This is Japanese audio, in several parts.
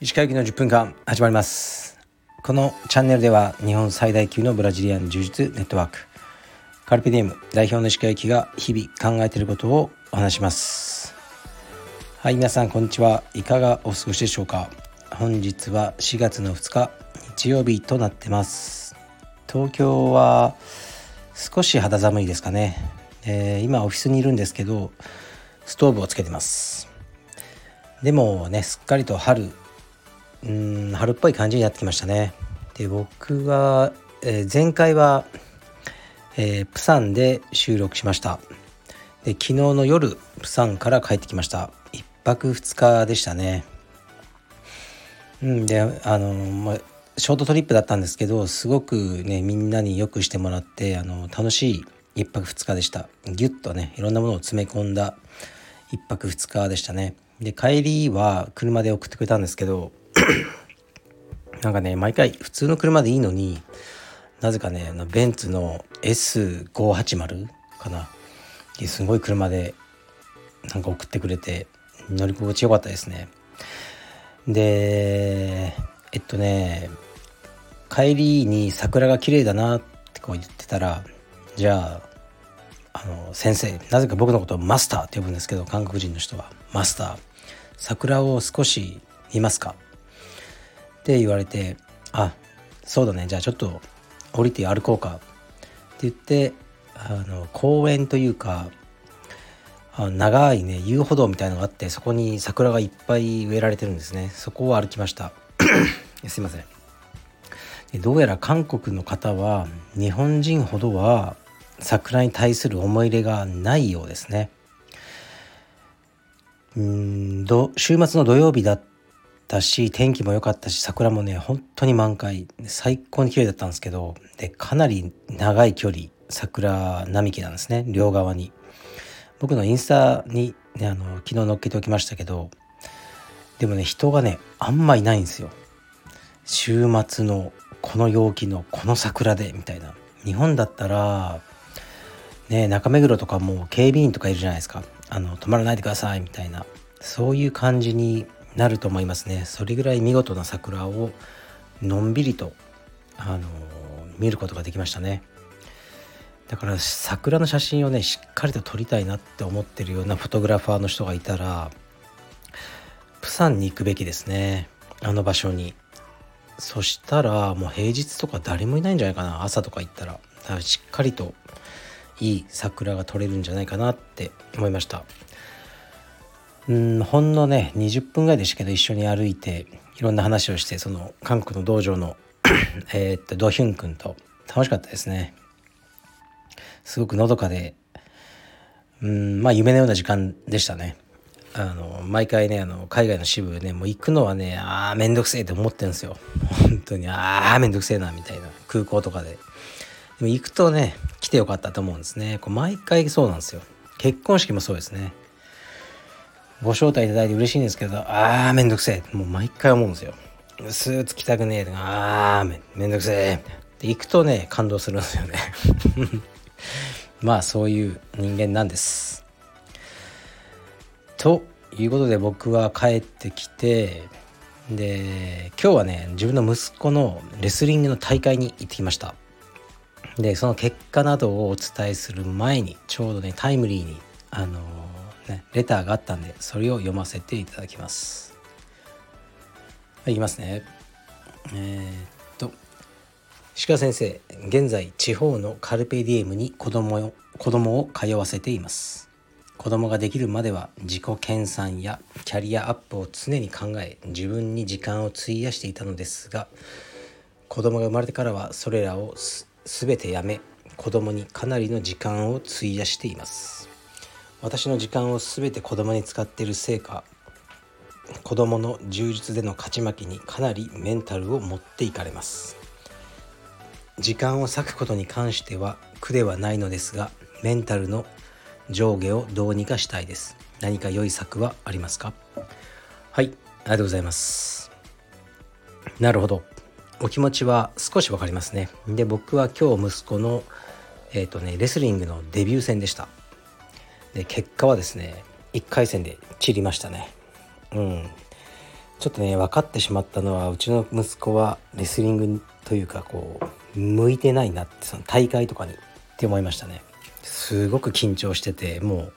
石川行きの10分間始まります。このチャンネルでは日本最大級のブラジリアン柔術ネットワーク。カルピディエム代表の石川行きが日々考えていることをお話します。はい皆さんこんにちは。いかがお過ごしでしょうか。本日は4月の2日日曜日となってます。東京は少し肌寒いですかね、えー、今オフィスにいるんですけどストーブをつけてます。でもねすっかりと春うん春っぽい感じになってきましたね。で僕は、えー、前回は、えー、プサンで収録しました。で昨日の夜プサンから帰ってきました。1泊2日でしたね。うんであの、まあ、ショートトリップだったんですけどすごくねみんなによくしてもらってあの楽しい1泊2日でした。ギュッとねいろんなものを詰め込んだ1泊2日でしたね。で帰りは車で送ってくれたんですけど なんかね毎回普通の車でいいのになぜかねベンツの S580 かな？すごい車でなんか送ってくれて乗り心地よかったですね。でえっとね帰りに桜が綺麗だなってこう言ってたらじゃああの先生なぜか僕のことをマスターって呼ぶんですけど韓国人の人は。マスター。桜を少し見ますか？って言われてあそうだね。じゃあちょっと降りて歩こうか。って言ってあの公園というかあ長いね遊歩道みたいのがあってそこに桜がいっぱい植えられてるんですね。そこを歩きました。すいません。どうやら韓国の方は日本人ほどは桜に対する思い入れがないようですね。うん週末の土曜日だったし天気も良かったし桜もね本当に満開。最高に綺麗だったんですけどでかなり長い距離桜並木なんですね。両側に。僕のインスタに、ね、あの昨日載っけておきましたけどでもね人がねあんまいないんですよ。週末のこの陽気のこの桜でみたいな。日本だったらね中目黒とかも警備員とかいるじゃないですか。あの止まらないでくださいみたいな。そういう感じになると思いますね。それぐらい見事な桜をのんびりとあの見ることができましたね。だから桜の写真をねしっかりと撮りたいなって思ってるようなフォトグラファーの人がいたらプサンに行くべきですね。あの場所に。そしたらもう平日とか誰もいないんじゃないかな。朝とか行ったら。らしっかりといい桜が撮れるんじゃないかなって思いました。うんほんのね20分ぐらいでしたけど一緒に歩いていろんな話をしてその韓国の道場の えっとドヒュン君と楽しかったですね。すごくのどかでうんまあ夢のような時間でしたね。あの毎回ねあの海外の支部ねもう行くのはねああめんどくせえって思ってるんですよ。本当にああめんどくせえなみたいな空港とかで。も行くとね来てよかったと思うんですねこう毎回そうなんですよ結婚式もそうですねご招待いただいて嬉しいんですけど、あーめんどくせえ。もう毎回思うんですよ。スーツ着たくねえとか、あーめめんどくせえ。で、行くとね、感動するんですよね。まあ、そういう人間なんです。ということで僕は帰ってきて、で、今日はね、自分の息子のレスリングの大会に行ってきました。で、その結果などをお伝えする前に、ちょうどね、タイムリーに、あのね、レターがあったんでそれを読ませていただきます。はい、いきますね。えー、っと鹿先生現在地方のカルペディエムに子供を子供を通わせています。子供ができるまでは自己研鑽やキャリアアップを常に考え自分に時間を費やしていたのですが子供が生まれてからはそれらを全てやめ子供にかなりの時間を費やしています。私の時間を全て子供に使っているせいか子供の充実での勝ち負けにかなりメンタルを持っていかれます。時間を割くことに関しては苦ではないのですがメンタルの上下をどうにかしたいです。何か良い策はありますか？はいありがとうございます。なるほど。お気持ちは少しわかりますね。で僕は今日息子のえっ、ー、とねレスリングのデビュー戦でした。で結果はですね1回戦で散りましたね。うん。ちょっとね分かってしまったのはうちの息子はレスリングというかこう向いてないなってその大会とかにって思いましたね。すごく緊張しててもう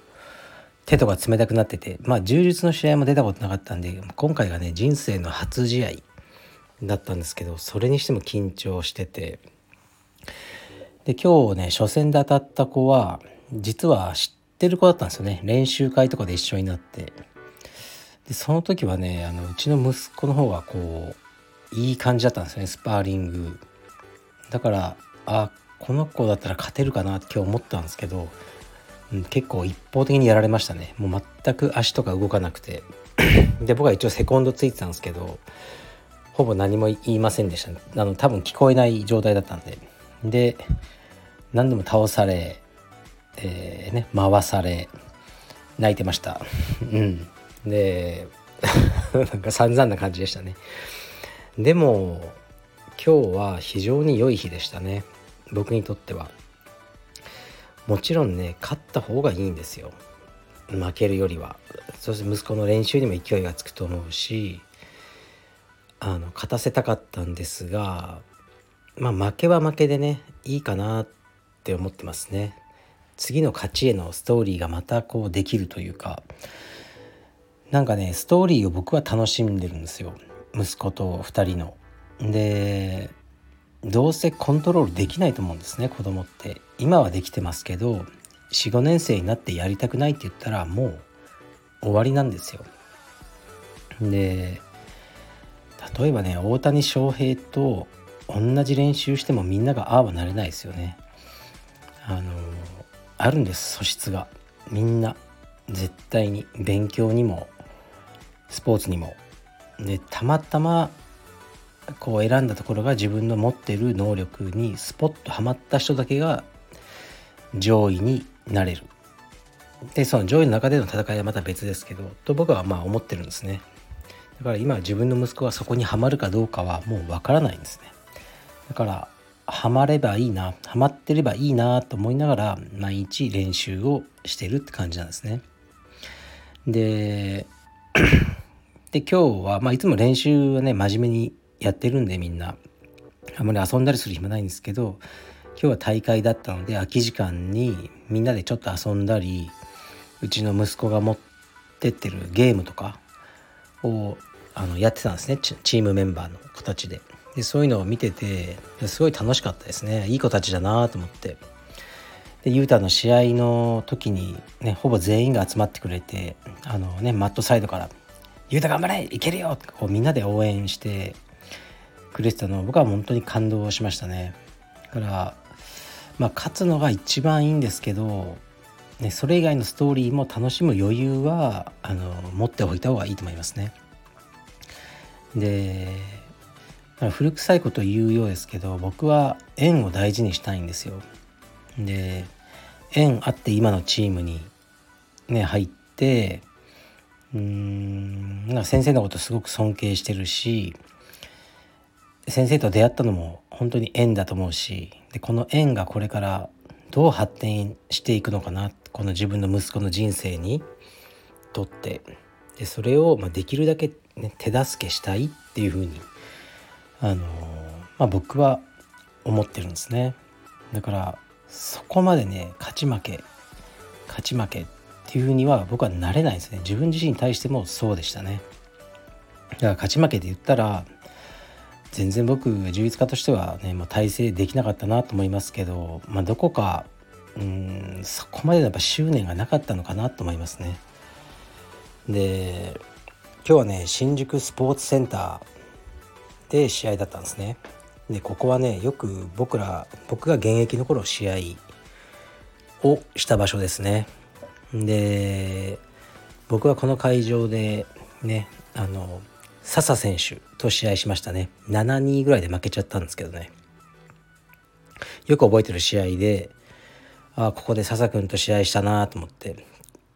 手とか冷たくなっててまあ柔術の試合も出たことなかったんで今回がね人生の初試合だったんですけどそれにしても緊張してて。で今日ね初戦で当たった子は実は知ってる子だったんですよね。練習会とかで一緒になって。でその時はねあのうちの息子の方がこういい感じだったんですよねスパーリング。だからあこの子だったら勝てるかなって今日思ったんですけど、うん、結構一方的にやられましたね。もう全く足とか動かなくて。で僕は一応セコンドついてたんですけどほぼ何も言いませんでした、ね、あの多分聞こえない状態だったんで。で何度も倒され、えー、ね、回され泣いてました。うん。で なんか散々な感じでしたね。でも今日は非常に良い日でしたね。僕にとっては。もちろんね勝った方がいいんですよ。負けるよりは。そして息子の練習にも勢いがつくと思うしあの勝たせたかったんですがまあ負けは負けでねいいかなって思ってますね。次の勝ちへのストーリーがまたこうできるというかなんかねストーリーを僕は楽しんでるんですよ。息子と2人の。でどうせコントロールできないと思うんですね子供って。今はできてますけど45年生になってやりたくないって言ったらもう終わりなんですよ。で例えばね大谷翔平と同じ練習してもみんながああはなれないですよね。あのあるんです素質が。みんな絶対に勉強にもスポーツにも。でたまたまこう選んだところが自分の持ってる能力にスポッとはまった人だけが上位になれる。でその上位の中での戦いはまた別ですけどと僕はまあ思ってるんですね。だから今自分の息子がそこにはまるかどうかはもうわからないんですね。だからはまればいいなはまってればいいなと思いながら毎日練習をしてるって感じなんですね。でで今日は、まあ、いつも練習はね真面目にやってるんでみんな。あんまり遊んだりする暇ないんですけど今日は大会だったので空き時間にみんなでちょっと遊んだりうちの息子が持ってってるゲームとかをあのやってたんですねチームメンバーの子たちででそういうのを見ててすごい楽しかったですねいい子たちだなと思ってで雄太の試合の時にねほぼ全員が集まってくれてあのねマットサイドから「雄太頑張れいけるよ!」ってこうみんなで応援してくれてたのを僕は本当に感動しましたねだからまあ勝つのが一番いいんですけどね、それ以外のストーリーも楽しむ余裕はあの持っておいた方がいいと思いますね。で古臭いこと言うようですけど僕は縁を大事にしたいんですよ。で縁あって今のチームにね入ってうん先生のことすごく尊敬してるし先生と出会ったのも本当に縁だと思うしでこの縁がこれからどう発展していくのかなこの自分の息子の人生にとってでそれをまできるだけ、ね、手助けしたいっていうふうにあの、まあ、僕は思ってるんですね。だからそこまでね勝ち負け勝ち負けっていうふうには僕はなれないですね。自分自身に対してもそうでしたね。だから勝ち負けで言ったら全然僕充実家としてはね、まあ、体制できなかったなと思いますけど、まあ、どこかうんそこまでやっぱ執念がなかったのかなと思いますね。で今日はね新宿スポーツセンターで試合だったんですね。でここはねよく僕ら僕が現役の頃試合をした場所ですね。で僕はこの会場でねあの笹選手と試合しましたね7-2ぐらいで負けちゃったんですけどねよく覚えてる試合であここで笹君と試合したなと思って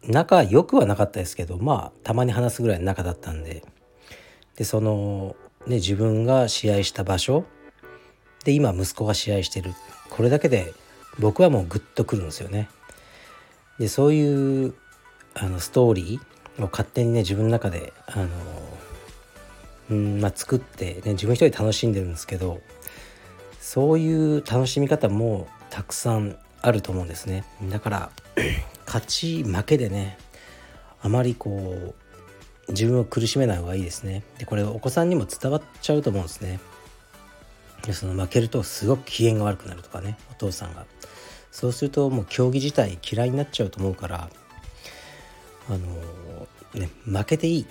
仲良くはなかったですけどまあたまに話すぐらいの仲だったんででその、ね、自分が試合した場所で今息子が試合してるこれだけで僕はもうグッとくるんですよね。でそういうあのストーリーを勝手にね自分の中であのうんまあ、作って、ね、自分一人楽しんでるんですけどそういう楽しみ方もたくさんあると思うんですね。だから勝ち負けでねあまりこう自分を苦しめない方がいいですね。でこれお子さんにも伝わっちゃうと思うんですね。でその負けるとすごく機嫌が悪くなるとかねお父さんが。そうするともう競技自体嫌いになっちゃうと思うからあのね負けていい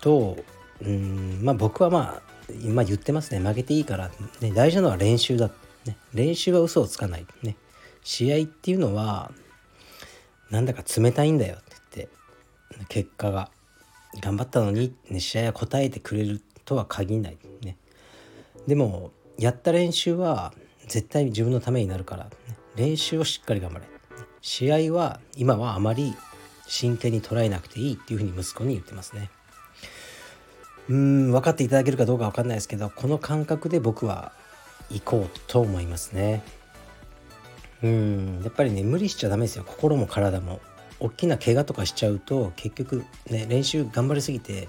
とうんまあ僕はまあ今言ってますね。負けていいから、ね、大事なのは練習だ、ね、練習は嘘をつかない、ね、試合っていうのはなんだか冷たいんだよって言って結果が頑張ったのに、ね、試合は答えてくれるとは限らない、ね、でもやった練習は絶対自分のためになるから、ね、練習をしっかり頑張れ。試合は今はあまり真剣に捉えなくていいっていうふうに息子に言ってますね。うん分かっていただけるかどうか分かんないですけどこの感覚で僕は行こうと思いますね。うん。やっぱりね無理しちゃダメですよ。心も体も。大きな怪我とかしちゃうと結局ね練習頑張りすぎて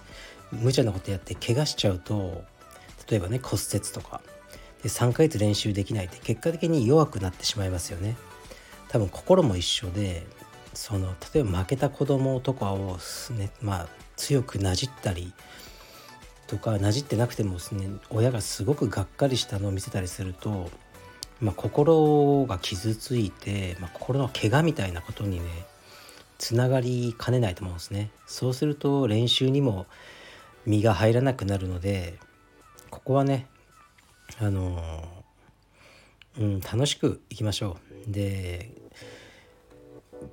無茶なことやって怪我しちゃうと例えばね骨折とか。で3ヶ月練習できないって結果的に弱くなってしまいますよね。多分心も一緒でその例えば負けた子供とかをねまあ強くなじったりとかなじってなくてもすね親がすごくがっかりしたのを見せたりすると、まあ、心が傷ついて、まあ、心の怪我みたいなことにねつながりかねないと思うんですね。そうすると練習にも身が入らなくなるのでここはねあのうん、楽しくいきましょう。で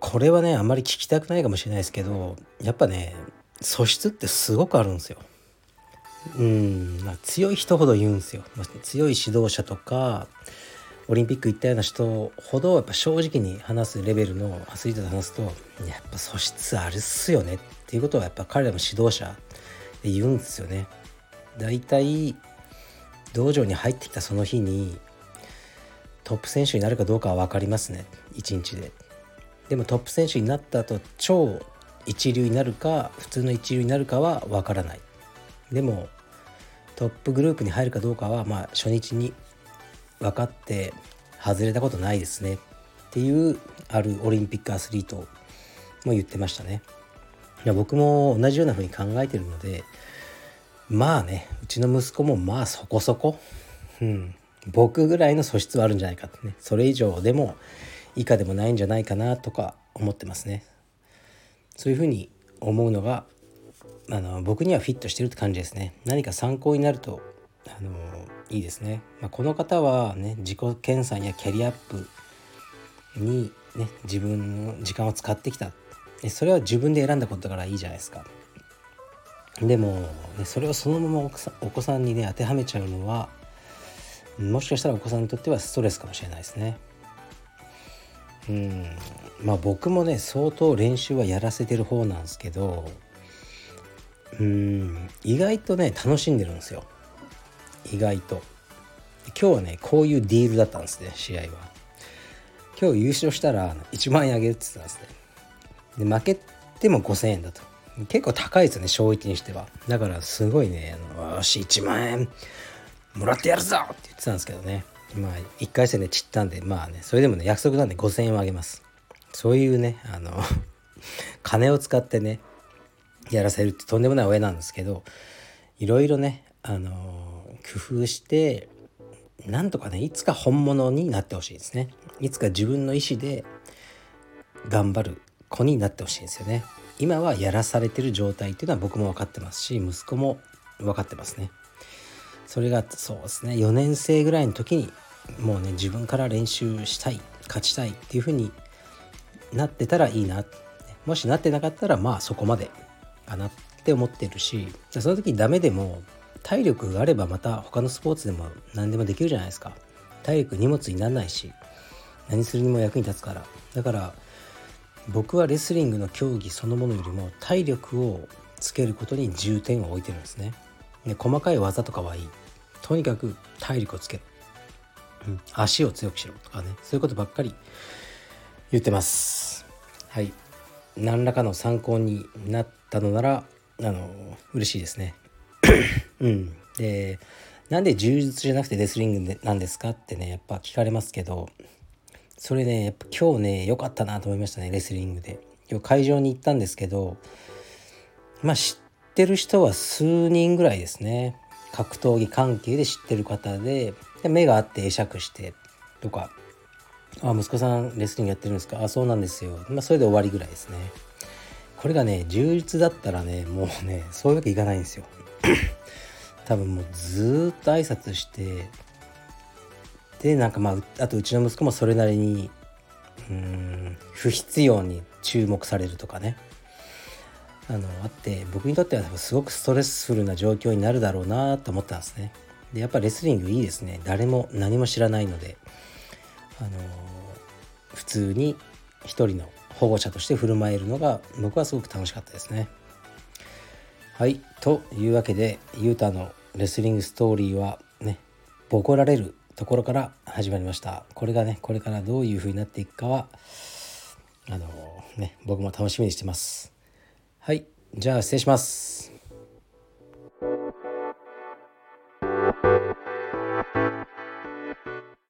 これはねあんまり聞きたくないかもしれないですけどやっぱね素質ってすごくあるんですよ。うん、まあ、強い人ほど言うんですよ、強い指導者とかオリンピック行ったような人ほどやっぱ正直に話すレベルのアスリートと話すとやっぱ素質あるっすよねっていうことはやっぱ彼らも指導者で言うんですよね。だいたい道場に入ってきたその日にトップ選手になるかどうかは分かりますね一日で。でもトップ選手になった後超一流になるか普通の一流になるかは分からない。でもトップグループに入るかどうかはまあ初日に分かって外れたことないですねっていうあるオリンピックアスリートも言ってましたね。いや僕も同じような風に考えてるのでまあねうちの息子もまあそこそこ、うん、僕ぐらいの素質はあるんじゃないかってねそれ以上でも以下でもないんじゃないかなとか思ってますね。そういうふうに思うのがあの僕にはフィットしてるって感じですね何か参考になるとあのいいですね、まあ、この方はね自己研鑽やキャリアアップにね自分の時間を使ってきた。それは自分で選んだことだからいいじゃないですか。でも、ね、それをそのままお子さんにね当てはめちゃうのはもしかしたらお子さんにとってはストレスかもしれないですね。うん。まあ僕もね相当練習はやらせてる方なんですけどうん。意外とね楽しんでるんですよ。意外と。今日はねこういうディールだったんですね試合は。今日優勝したら1万円あげるって言ってたんですね。で負けても5000円だと。結構高いですよね小1にしては。だからすごいねあのよし1万円もらってやるぞって言ってたんですけどね。まあ1回戦で散ったんでまあねそれでもね約束なんで5000円をあげます。そういうねあの 金を使ってねやらせるってとんでもない親なんですけどいろいろね、あの工夫してなんとかねいつか本物になってほしいですね。いつか自分の意思で頑張る子になってほしいんですよね。今はやらされてる状態っていうのは僕も分かってますし息子も分かってますね。それがそうですね。4年生ぐらいの時にもうね自分から練習したい勝ちたいっていう風になってたらいいな。もしなってなかったらまあそこまでかなって思ってるしその時ダメでも体力があればまた他のスポーツでも何でもできるじゃないですか。体力荷物にならないし何するにも役に立つから。だから僕はレスリングの競技そのものよりも体力をつけることに重点を置いてるんですね。で細かい技とかはいい。とにかく体力をつける、うん、足を強くしろとかね。そういうことばっかり言ってます。はい。何らかの参考になったのならあの嬉しいですね。うん。でなんで柔術じゃなくてレスリングなんですかってねやっぱ聞かれますけどそれねやっぱ今日ね良かったなと思いましたねレスリングで。今日会場に行ったんですけどまあ知ってる人は数人ぐらいですね。格闘技関係で知ってる方でで目があって会釈してとか「あ息子さんレスリングやってるんですか？あそうなんですよ」まあそれで終わりぐらいですね。これがね充実だったらねもうねそういうわけいかないんですよ。多分もうずっと挨拶してでなんかまああとうちの息子もそれなりにうん不必要に注目されるとかね。あのあって僕にとってはすごくストレスフルな状況になるだろうなと思ったんですね。でやっぱレスリングいいですね。誰も何も知らないので。あの普通に一人の保護者として振る舞えるのが僕はすごく楽しかったですね。はい。というわけでユータのレスリングストーリーはねボコられるところから始まりました。これがねこれからどういう風になっていくかはあのね僕も楽しみにしてます。はい。じゃあ失礼します。